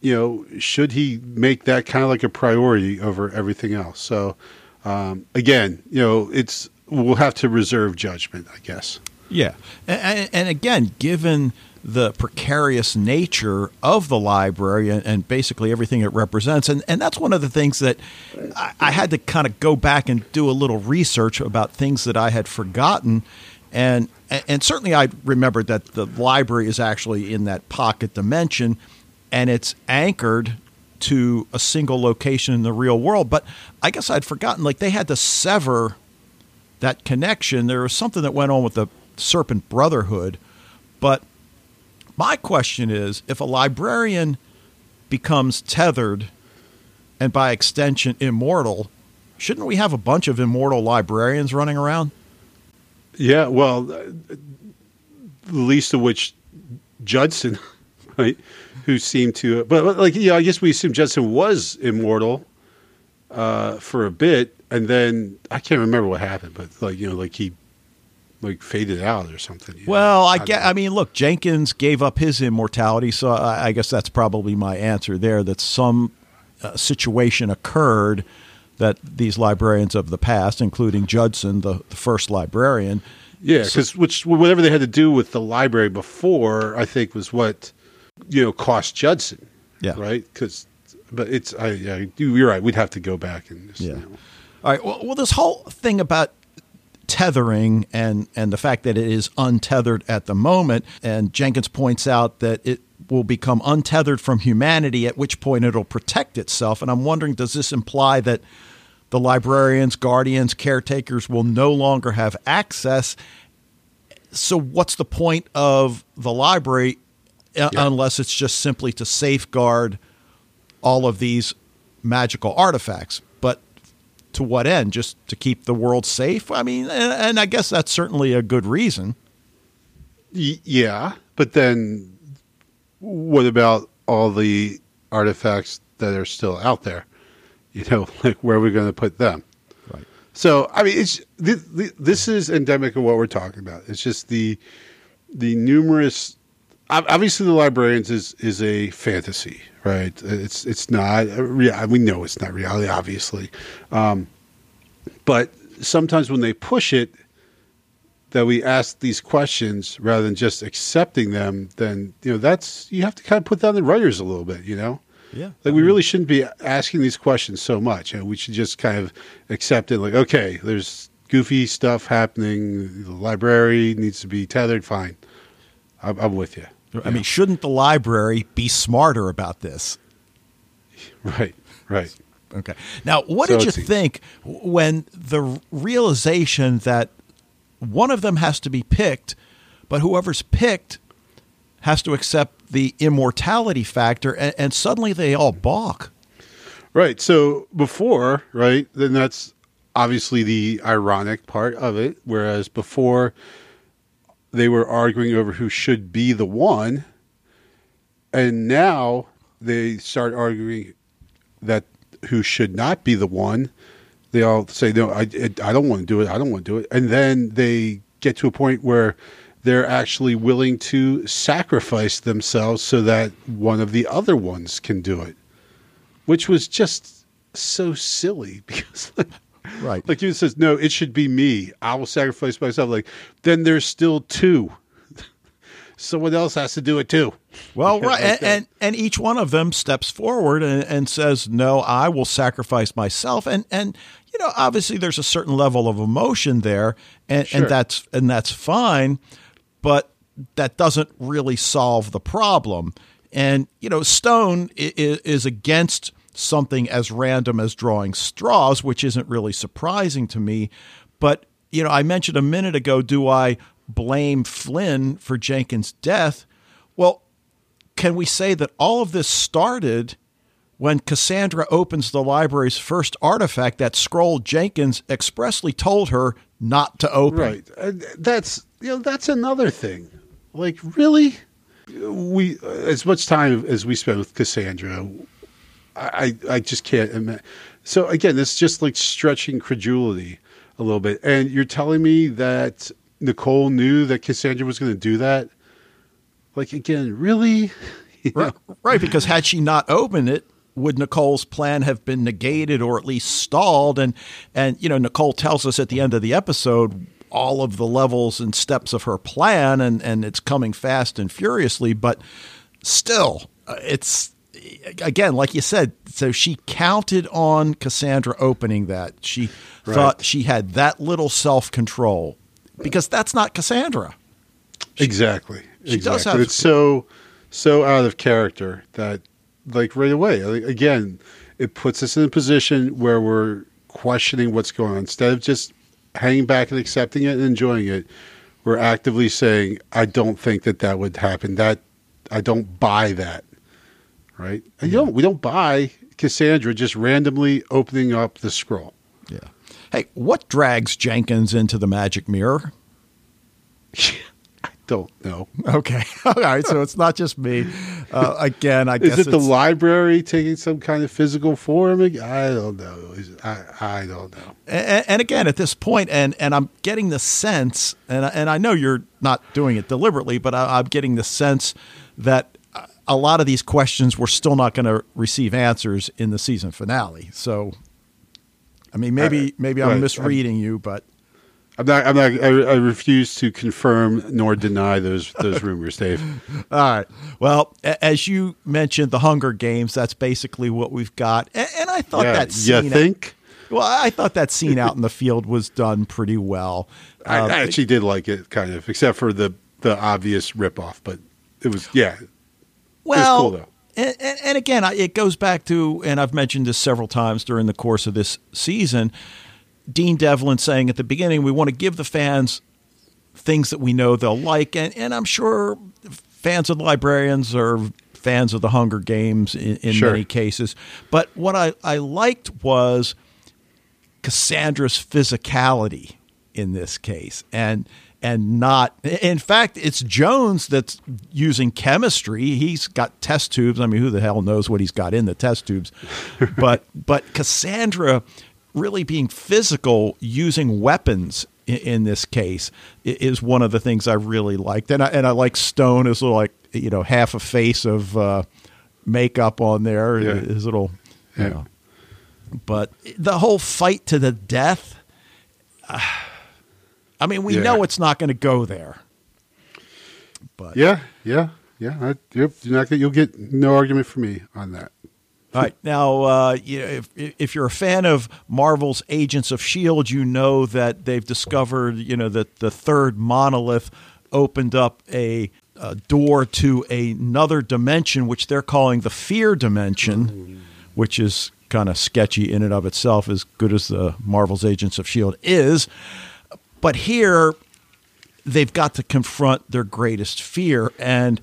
You know, should he make that kind of like a priority over everything else? So, um, again, you know, it's we'll have to reserve judgment, I guess. Yeah, and, and again, given the precarious nature of the library and, and basically everything it represents, and, and that's one of the things that I, I had to kind of go back and do a little research about things that I had forgotten, and and certainly I remembered that the library is actually in that pocket dimension, and it's anchored to a single location in the real world. But I guess I'd forgotten, like they had to sever that connection. There was something that went on with the Serpent Brotherhood. But my question is if a librarian becomes tethered and by extension immortal, shouldn't we have a bunch of immortal librarians running around? Yeah, well, uh, the least of which Judson, right, who seemed to, but but, like yeah, I guess we assume Judson was immortal uh, for a bit, and then I can't remember what happened, but like you know, like he like faded out or something. you know? Well, I get. know. I mean, look, Jenkins gave up his immortality, so I, I guess that's probably my answer there. That some uh, situation occurred that these librarians of the past, including Judson, the, the first librarian, Yeah, because which whatever they had to do with the library before, I think was what you know cost Judson. Yeah. Right. Because, but it's I, yeah, you're right. We'd have to go back and just, Yeah. you know. All right. Well, well, this whole thing about tethering and and the fact that it is untethered at the moment, and Jenkins points out that it will become untethered from humanity, at which point it'll protect itself. And I'm wondering, does this imply that the librarians, guardians, caretakers will no longer have access? So, what's the point of the library uh, Yeah. unless it's just simply to safeguard all of these magical artifacts? To what end? Just to keep the world safe? I mean, and, and I guess that's certainly a good reason. Y- yeah, but then what about all the artifacts that are still out there? You know, like where are we going to put them? Right. So, I mean, it's th- th- this is endemic of what we're talking about. It's just the the numerous. Obviously, the librarians is is a fantasy, right? It's it's not. rea- We know it's not reality, obviously, um, but sometimes when they push it, that we ask these questions rather than just accepting them, then you know that's you have to kind of put down the writers a little bit, you know. Yeah. Like we really shouldn't be asking these questions so much, and we should just kind of accept it. Like, okay, there's goofy stuff happening. The library needs to be tethered. Fine, I'm, I'm with you. I mean, shouldn't the library be smarter about this? Right, right. Okay. Now, what So did you think when the realization that one of them has to be picked, but whoever's picked has to accept the immortality factor, and, and suddenly they all balk? Right. So before, right, then that's obviously the ironic part of it. Whereas before, they were arguing over who should be the one, and now they start arguing that who should not be the one. They all say, "No, I, I don't want to do it. I don't want to do it," and then they get to a point where they're actually willing to sacrifice themselves so that one of the other ones can do it which was just so silly because Right. like you says, no, it should be me. I will sacrifice myself. Like then there's still two. Someone else has to do it too. Well, right, and, and and each one of them steps forward and, and says, "No, I will sacrifice myself." And and you know, obviously, there's a certain level of emotion there, and, Sure. and that's and that's fine, but that doesn't really solve the problem. And you know, Stone is, is against something as random as drawing straws, which isn't really surprising to me. But you know, I mentioned a minute ago, do I blame Flynn for Jenkins' death? Well, can we say that all of this started when Cassandra opens the library's first artifact that scroll Jenkins expressly told her not to open? Right. Uh, that's you know that's another thing. Like really, we as much time as we spent with Cassandra, I I just can't imagine. So again, it's just like stretching credulity a little bit. And you're telling me that Nicole knew that Cassandra was going to do that? Like again, really? You Right, know? right, because had she not opened it, would Nicole's plan have been negated or at least stalled? And and you know, Nicole tells us at the end of the episode all of the levels and steps of her plan, and and it's coming fast and furiously. But still, uh, it's again, like you said. So she counted on Cassandra opening that. She Right. thought she had that little self control because that's not Cassandra. Exactly. She exactly. does have- it's so so out of character that like right away again it puts us in a position where we're questioning what's going on instead of just hanging back and accepting it and enjoying it we're actively saying i don't think that that would happen that i don't buy that right and you don't we don't buy cassandra just randomly opening up the scroll Yeah. Hey, what drags Jenkins into the magic mirror? i don't know Okay. All right. So it's not just me. Uh, again, I guess Is it the library taking some kind of physical form? I don't know. I, I don't know. and, and again, at this point, and and I'm getting the sense, and I- and I know you're not doing it deliberately, but I, I'm getting the sense that a lot of these questions we're still not going to receive answers in the season finale. So, I mean, maybe maybe I'm misreading you, but I'm not. I'm not. I, I refuse to confirm nor deny those those rumors, Dave. All right. Well, a- as you mentioned, the Hunger Games. That's basically what we've got, and, and I thought yeah, that you scene. think? Well, I thought that scene out in the field was done pretty well. I, Uh, I actually did like it, kind of, except for the the obvious ripoff. But it was, yeah, well, cool. And, and, and again, it goes back to, and I've mentioned this several times during the course of this season. Dean Devlin saying at the beginning, we want to give the fans things that we know they'll like, and, and I'm sure fans of the librarians are fans of the Hunger Games in, in Sure. many cases. But what I, I liked was Cassandra's physicality in this case, and and not. In fact, it's Jones that's using chemistry. He's got test tubes. I mean, who the hell knows what he's got in the test tubes? but but Cassandra really being physical, using weapons in, in this case is one of the things I really liked. And I and I like Stone as little like you know half a face of uh, makeup on there. Yeah. His little. You Yeah. know, but the whole fight to the death, uh, I mean, we Yeah. know it's not going to go there. But yeah, yeah, yeah. I, yep, you're not. You'll get no argument from me on that. all right, now uh, you know, if if you're a fan of Marvel's Agents of Shield, you know that they've discovered you know that the third monolith opened up a, a door to another dimension, which they're calling the Fear Dimension, which is kind of sketchy in and of itself, as good as the Marvel's Agents of Shield is. But here, they've got to confront their greatest fear. And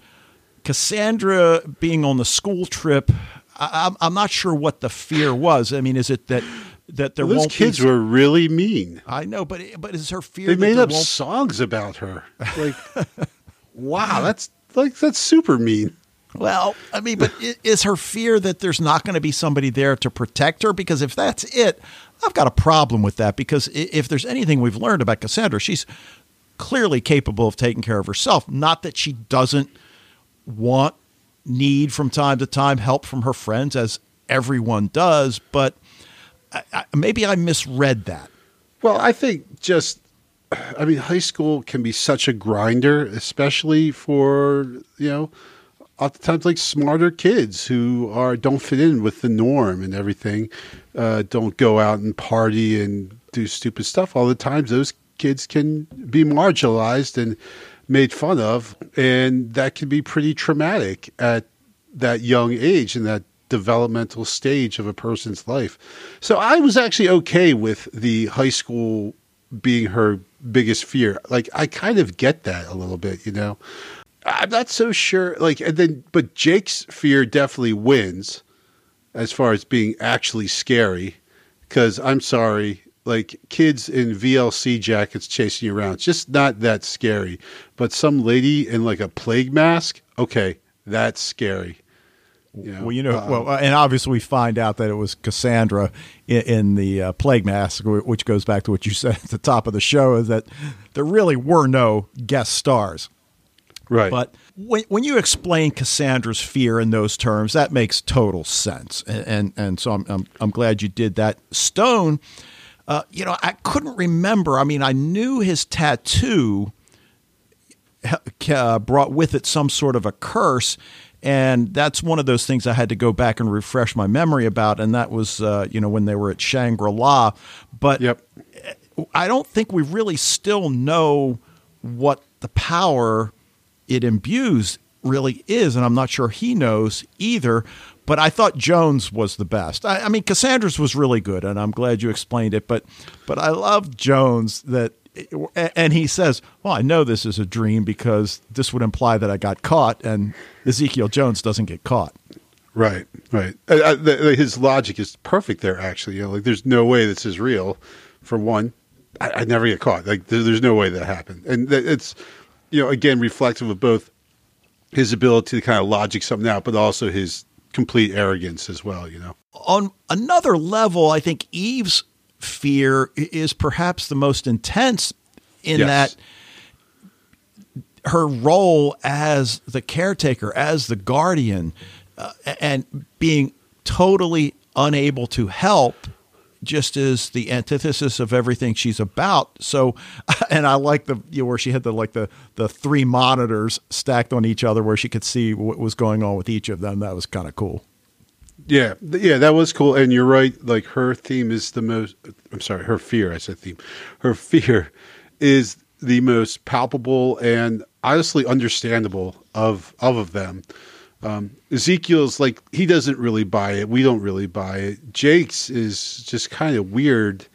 Cassandra being on the school trip, I, I'm, I'm not sure what the fear was. I mean, is it that that there Well, those kids be? were really mean. I know, but but is her fear? They made up won't- songs about her. Like, wow, that's like that's super mean. Well, I mean, but is her fear that there's not going to be somebody there to protect her? Because if that's it, I've got a problem with that. Because if there's anything we've learned about Cassandra, she's clearly capable of taking care of herself. Not that she doesn't want, need from time to time help from her friends, as everyone does, but I, I, maybe I misread that. Well, I think just, I mean, high school can be such a grinder, especially for you know, oftentimes like smarter kids who are don't fit in with the norm and everything, uh, don't go out and party and do stupid stuff all the times. Those kids can be marginalized and made fun of, and that can be pretty traumatic at that young age and that developmental stage of a person's life. So I was actually okay with the high school being her biggest fear. Like I kind of get that a little bit, you know. I'm not so sure like and then but Jake's fear definitely wins as far as being actually scary cuz I'm sorry, like kids in VLC jackets chasing you around. It's just not that scary. But some lady in like a plague mask, okay, that's scary. You know, well, you know, uh, well, and obviously we find out that it was Cassandra in, in the uh, plague mask, which goes back to what you said at the top of the show, is that there really were no guest stars. Right. But when, when you explain Cassandra's fear in those terms, that makes total sense, and and, and so I'm, I'm, I'm glad you did that. Stone, uh, you know, I couldn't remember. I mean, I knew his tattoo uh, brought with it some sort of a curse and that's one of those things I had to go back and refresh my memory about, and that was uh, you know when they were at Shangri La. But yep. I don't think we really still know what the power it imbues really is, and I'm not sure he knows either. But I thought Jones was the best. I, I mean, Cassandra's was really good, and I'm glad you explained it. But but I love Jones that and he says, "Well, I know this is a dream because this would imply that I got caught, and Ezekiel Jones doesn't get caught." Right, right. Uh, uh the, his logic is perfect there. Actually, you know, like there's no way this is real. For one, I, I never get caught. Like there, there's no way that happened, and it's you know again reflective of both his ability to kind of logic something out, but also his complete arrogance as well. You know. On another level, I think Eve's fear is perhaps the most intense in yes. that her role as the caretaker, as the guardian, uh, and being totally unable to help just is the antithesis of everything she's about. So, and I like the you know, where she had the like the the three monitors stacked on each other where she could see what was going on with each of them. That was kind of cool. Yeah, yeah, that was cool. And you're right. Like her theme is the most. I'm sorry, her fear. I said theme. Her fear is the most palpable and honestly understandable of of of them. Um, Ezekiel's like he doesn't really buy it. We don't really buy it. Jake's is just kind of weird,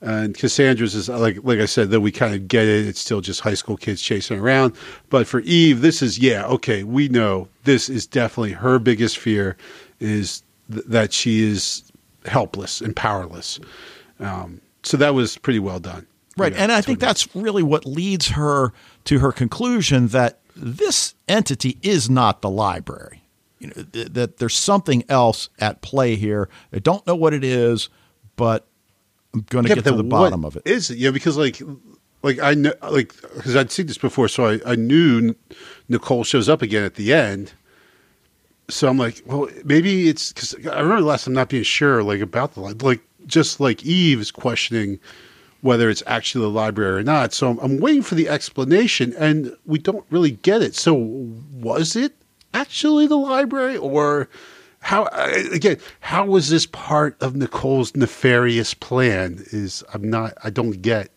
and Cassandra's is like like I said that we kind of get it. It's still just high school kids chasing around. But for Eve, this is yeah okay. We know this is definitely her biggest fear is th- that she is helpless and powerless. Um, so that was pretty well done. Right. and I think that's really what leads her to her conclusion that this entity is not the library. You know, th- that there's something else at play here. I don't know what it is, but I'm going to yeah, get to the bottom of it. Is it? Yeah, because like like I know like because I'd seen this before, so I, I knew Nicole shows up again at the end, so I'm like, well, maybe it's because I remember last time not being sure, like about the like, just like Eve is questioning whether it's actually the library or not. So I'm, I'm waiting for the explanation, and we don't really get it. So was it actually the library, or how? Again, how was this part of Nicole's nefarious plan? Is I'm not, I don't get.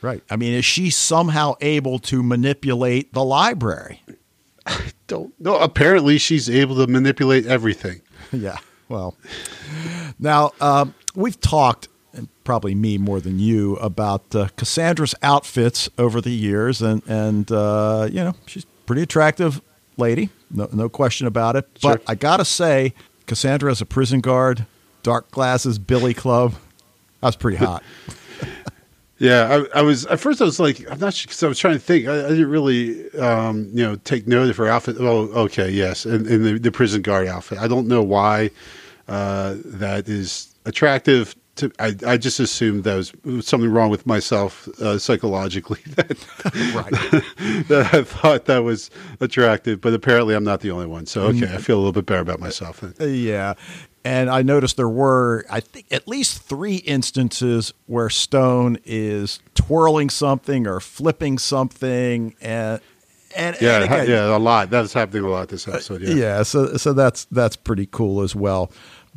Right. I mean, is she somehow able to manipulate the library? I don't know. Apparently, she's able to manipulate everything. yeah. Well, now um, we've talked, probably me more than you, about uh, Cassandra's outfits over the years, and and uh, you know she's pretty attractive lady, no no question about it. But I gotta say, Cassandra as a prison guard, dark glasses, billy club, that was pretty hot. Yeah, I, I, was at first. I was like, I'm not sure because I was trying to think. I, I didn't really, um, you know, take note of her outfit. Oh, okay, yes, and, and the, the, prison guard outfit. I don't know why uh, that is attractive. To, I, I just assumed that was something wrong with myself uh, psychologically that, that I thought that was attractive, but apparently I'm not the only one. So okay, mm. I feel a little bit better about myself. Uh, yeah, And I noticed there were, I think, at least three instances where Stone is twirling something or flipping something, and and yeah, and again, yeah, a lot. That's happening a lot this episode. Yeah, uh, yeah. So so that's that's pretty cool as well.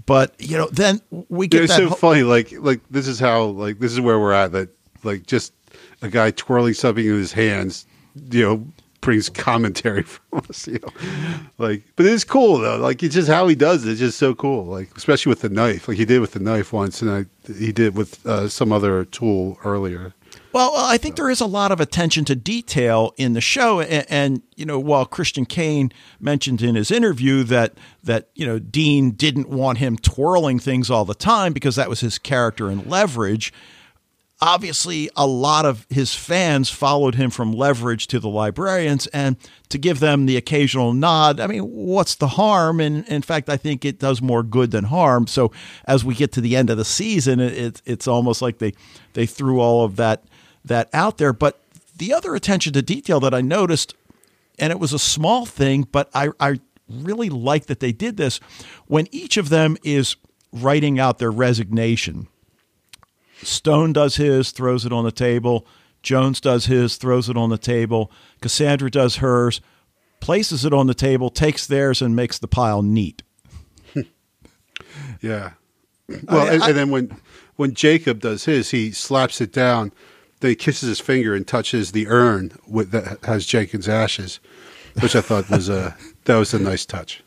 But you know, then we get it's so ho- funny. Like, like this is how, like, this is where we're at. That, like, just a guy twirling something in his hands, you know, brings commentary from us. You know, like, but it's cool though. Like, it's just how he does it. It's just so cool. Like, especially with the knife. Like he did with the knife once, and I he did with uh, some other tool earlier. Well, I think there is a lot of attention to detail in the show, and, and, you know, while Christian Kane mentioned in his interview that that you know Dean didn't want him twirling things all the time because that was his character in Leverage. Obviously, a lot of his fans followed him from Leverage to the Librarians, and to give them the occasional nod. I mean, what's the harm? And in fact, I think it does more good than harm. So as we get to the end of the season, it, it's almost like they they threw all of that that out there. But the other attention to detail that I noticed, and it was a small thing, but I, I really like that they did this when each of them is writing out their resignation. Stone does his, throws it on the table. Jones does his, throws it on the table. Cassandra does hers, places it on the table, takes theirs, and makes the pile neat. Yeah. Well, I- and, I- and then when when Jacob does his, he slaps it down. Then he kisses his finger and touches the urn with that has Jenkins' ashes, which I thought was a that was a nice touch.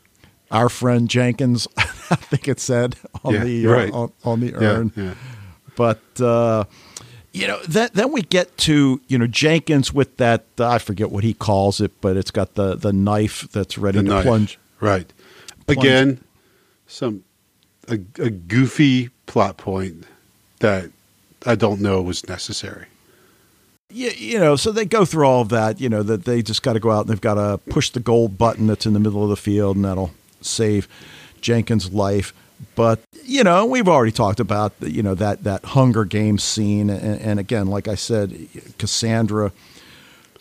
Our friend Jenkins, I think it said on Yeah, the right. on, on the urn. yeah. But uh, you know, then then we get to you know Jenkins with that uh, I forget what he calls it, but it's got the the knife that's ready The to knife. plunge. Right. Again, some a, a goofy plot point that I don't know was necessary. You, you know, so they go through all of that, you know, that they just got to go out and they've got to push the gold button that's in the middle of the field and that'll save Jenkins' life. But, you know, we've already talked about, you know, that, that Hunger Games scene. And, and again, like I said, Cassandra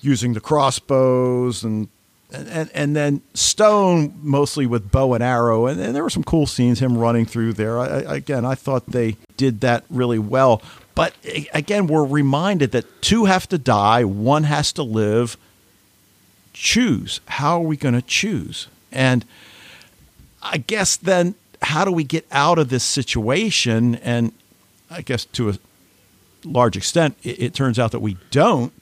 using the crossbows and and and then Stone mostly with bow and arrow, and, and there were some cool scenes him running through there. I, again, I thought they did that really well. But again, we're reminded that two have to die, one has to live. Choose. How are we going to choose? And I guess then, how do we get out of this situation? And I guess to a large extent, it, it turns out that we don't.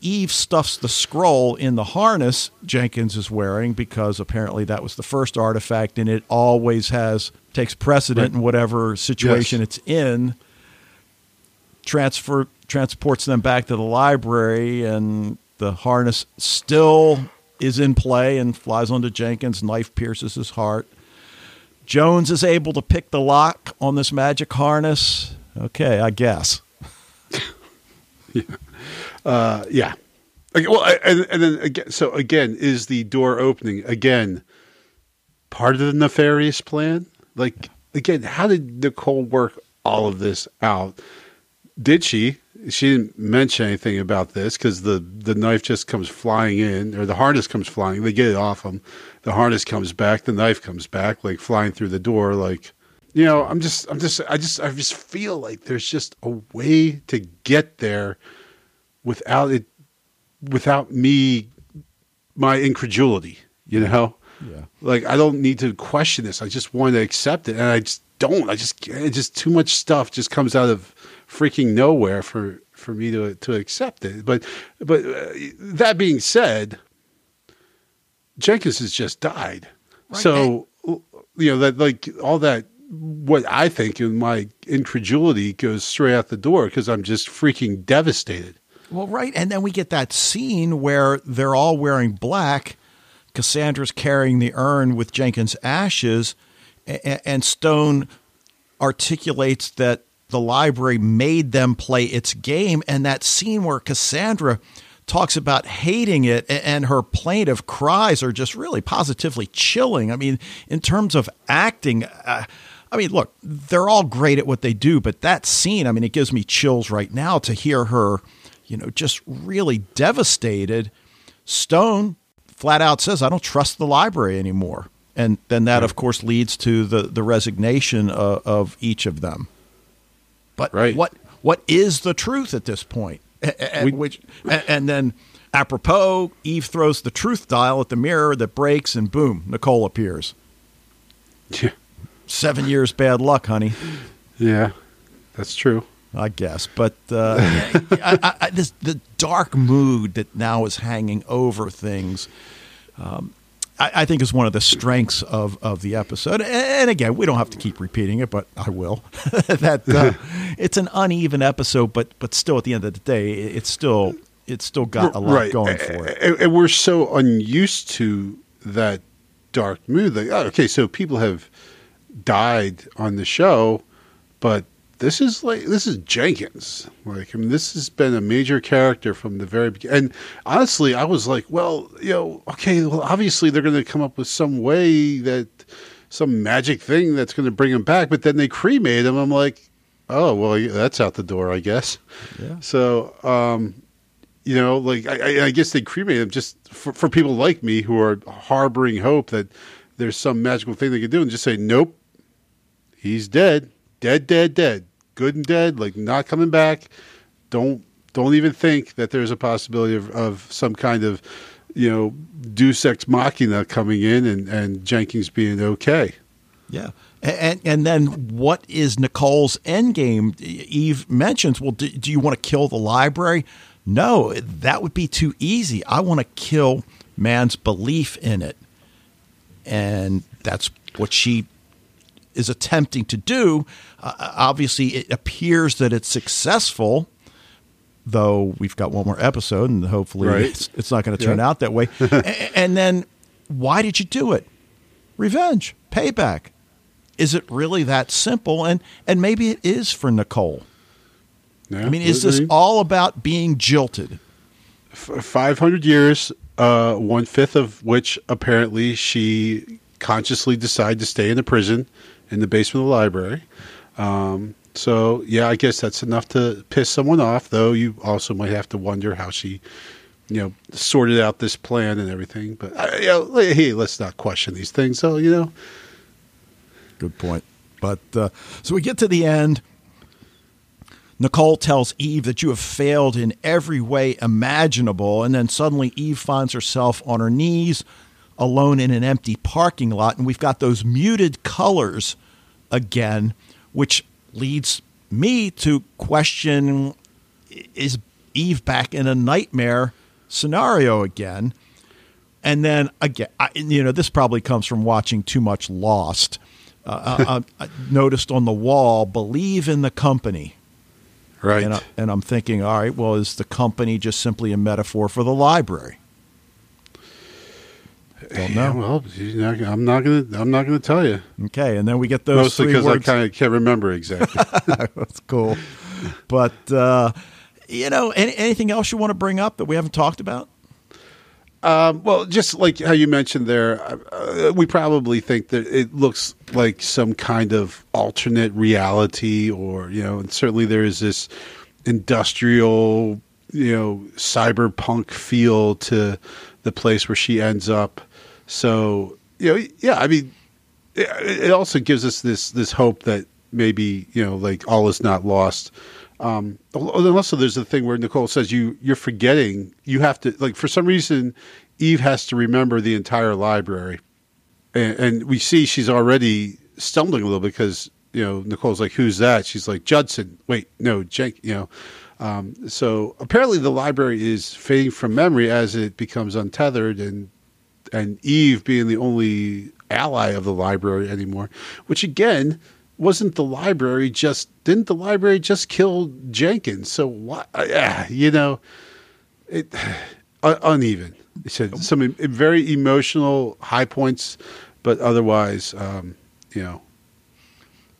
Eve stuffs the scroll in the harness Jenkins is wearing because apparently that was the first artifact and it always has takes precedent Right. in whatever situation Yes. it's in. Transfer transports them back to the library and the harness still is in play and flies onto Jenkins, knife pierces his heart. Jones is able to pick the lock on this magic harness. Okay, I guess. Uh, yeah. Okay, well, and, and then again, so again, is the door opening again part of the nefarious plan? Like again, how did Nicole work all of this out? Did she? She didn't mention anything about this because the the knife just comes flying in, or the harness comes flying. They get it off him. The harness comes back. The knife comes back, like flying through the door. Like you know, I'm just, I'm just, I just, I just feel like there's just a way to get there without it without me my incredulity you know Yeah. like i don't need to question this i just want to accept it and i just don't i just it just too much stuff just comes out of freaking nowhere for for me to to accept it but but uh, that being said jenkins has just died Right. so you know that like all that what i think in my incredulity goes straight out the door because i'm just freaking devastated Well, right. And then we get that scene where they're all wearing black. Cassandra's carrying the urn with Jenkins' ashes, and, and Stone articulates that the library made them play its game. And that scene where Cassandra talks about hating it and her plaintive cries are just really positively chilling. I mean, in terms of acting, uh, I mean, look, they're all great at what they do, but that scene, I mean, it gives me chills right now to hear her, you know, just really devastated. Stone flat out says, I don't trust the library anymore. and then that, of course, leads to the the resignation of, of each of them. But Right. what what is the truth at this point? A- a- We- which and then apropos, Eve throws the truth dial at the mirror that breaks, and boom, Nicole appears. Yeah, Seven years bad luck, honey. yeah, that's true. I guess, but uh, I, I, I, this the dark mood that now is hanging over things. Um, I, I think is one of the strengths of, of the episode. And, again, we don't have to keep repeating it, but I will. that uh, it's an uneven episode, but but still, at the end of the day, it's still it's still got a lot right. going for it. And, we're so unused to that dark mood. Like, okay, so people have died on the show, but this is like this is Jenkins. Like, I mean, this has been a major character from the very beginning. And honestly, I was like, well, you know, okay, well, obviously they're going to come up with some way that some magic thing that's going to bring him back. But then they cremate him. I'm like, oh, well, yeah, that's out the door, I guess. Yeah. So, um, you know, like I, I- I guess they cremate him just for, for people like me who are harboring hope that there's some magical thing they can do, and just say, nope, he's dead, dead, dead, dead, good and dead, like not coming back. Don't don't even think that there's a possibility of, of some kind of you know Deus ex machina coming in and and Jenkins being okay. Yeah. And and then what is Nicole's end game? Eve mentions, well, do, do you want to kill the library? No, that would be too easy. I want to kill man's belief in it. And that's what she is attempting to do. Uh, obviously, it appears that it's successful, though we've got one more episode, and hopefully Right. it's, it's not going to turn Yeah. out that way. And then, why did you do it? Revenge, payback. Is it really that simple? And and maybe it is for Nicole. Yeah. I mean, is this all about being jilted? five hundred years? Uh, one fifth of which apparently she consciously decided to stay in the prison in the basement of the library. Um, so yeah, I guess that's enough to piss someone off. Though you also might have to wonder how she, you know, sorted out this plan and everything. But uh, you know, hey, let's not question these things. So you know, Good point. But uh, so we get to the end. Nicole tells Eve that you have failed in every way imaginable. And then suddenly Eve finds herself on her knees alone in an empty parking lot. And we've got those muted colors again, which leads me to question is Eve back in a nightmare scenario again? And then again, I, you know, this probably comes from watching too much Lost. Uh, I, I noticed on the wall, believe in the company. right? And, I, and I'm thinking, all right, well, is the company just simply a metaphor for the library? Don't Yeah, well, not, I'm not gonna. I'm not gonna tell you. Okay, and then we get those Mostly because I kind of can't remember exactly. That's cool. But uh, you know, any, anything else you want to bring up that we haven't talked about? Um, well, just like how you mentioned there, uh, we probably think that it looks like some kind of alternate reality, or you know, and certainly there is this industrial, you know, cyberpunk feel to the place where she ends up. So, you know, yeah, I mean, it, it also gives us this this hope that maybe you know, like all is not lost. Um, also, there's the thing where Nicole says you you're forgetting. You have to like for some reason, Eve has to remember the entire library, and, and we see she's already stumbling a little because you know Nicole's like, "Who's that?" She's like, "Judson." Wait, no, Jake. You know. Um, so apparently, the library is fading from memory as it becomes untethered, and and Eve being the only ally of the library anymore, which again wasn't the library just didn't the library just kill Jenkins? So what? Yeah, you know, it un- uneven. It said some very emotional high points, but otherwise, um, you know,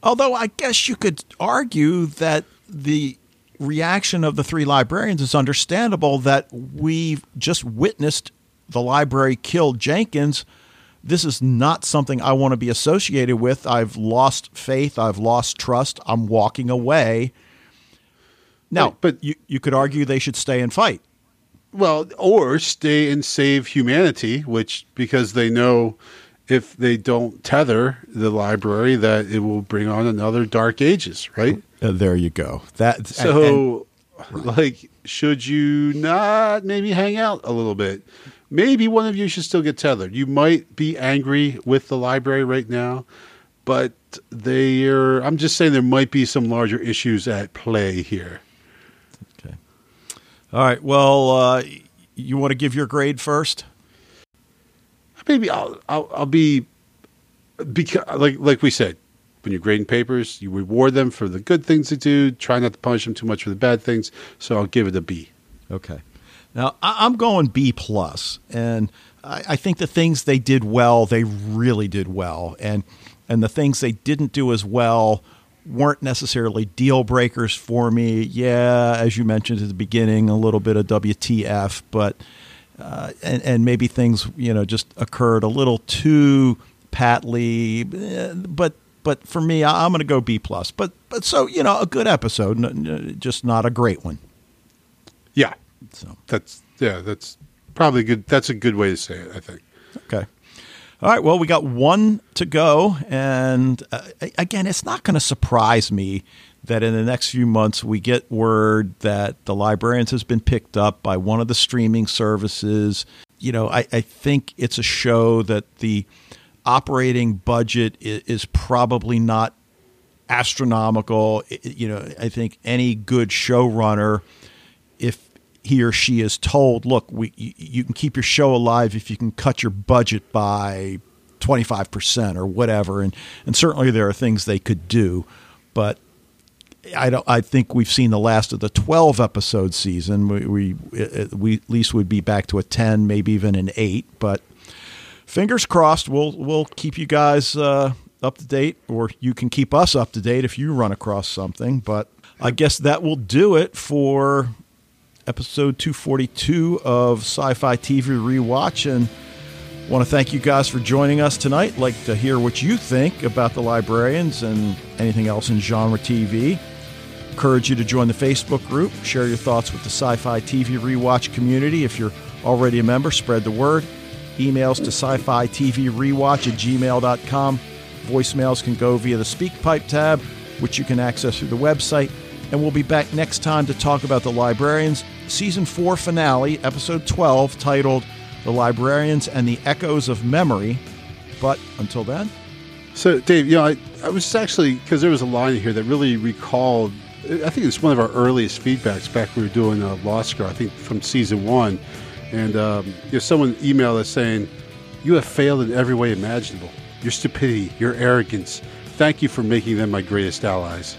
Although I guess you could argue that the reaction of the three librarians is understandable that we've just witnessed the library killed Jenkins. This is not something I want to be associated with. I've lost faith. I've lost trust. I'm walking away. Now, Right, but- you, you could argue they should stay and fight. Well, or stay and save humanity, which because they know if they don't tether the library, that it will bring on another Dark Ages, right? Uh, there you go. That so, and, and, like, should you not maybe hang out a little bit? Maybe one of you should still get tethered. You might be angry with the library right now, but they are. I'm just saying there might be some larger issues at play here. Okay. All right. Well, uh, you want to give your grade first? maybe I'll I'll, I'll be because like like we said when you're grading papers, you reward them for the good things they do. Try not to punish them too much for the bad things. So I'll give it a B. Okay. Now I'm going B plus, and I think the things they did well, they really did well, and and the things they didn't do as well weren't necessarily deal breakers for me. Yeah, as you mentioned at the beginning, a little bit of WTF, but uh, and, and maybe things you know just occurred a little too patly. Eh, but but for me, I'm going to go B plus. But but so you know, a good episode, just not a great one. Yeah. So that's yeah, that's probably good. That's a good way to say it. I think. Okay. All right. Well, we got one to go, and uh, again, it's not going to surprise me that in the next few months we get word that the librarians has been picked up by one of the streaming services. You know, I, I think it's a show that the operating budget is, is probably not astronomical. It, you know, I think any good showrunner, if he or she is told, look, we, you, you can keep your show alive if you can cut your budget by 25% or whatever. And, and certainly there are things they could do. But I don't. I think we've seen the last of the twelve episode season. We we, we at least would be back to a ten, maybe even an eight. But fingers crossed. We'll we'll keep you guys uh, up to date, or you can keep us up to date if you run across something. But I guess that will do it for episode two forty two of Sci-Fi TV Rewatch and. Want to thank you guys for joining us tonight. Like to hear what you think about the librarians and anything else in genre TV. Encourage you to join the Facebook group, share your thoughts with the Sci Fi TV Rewatch community. If you're already a member, spread the word. Emails to sci fi TV rewatch at gmail.com. Voicemails can go via the SpeakPipe tab, which you can access through the website. And we'll be back next time to talk about The Librarians, Season 4 finale, Episode 12, titled The Librarians and the Echoes of Memory. But until then. So, Dave, you know, I, I was actually, because there was a line here that really recalled I think it's one of our earliest feedbacks back when we were doing uh, Lost Girl, I think from season one. And um, you know, someone emailed us saying, You have failed in every way imaginable. Your stupidity, your arrogance. Thank you for making them my greatest allies.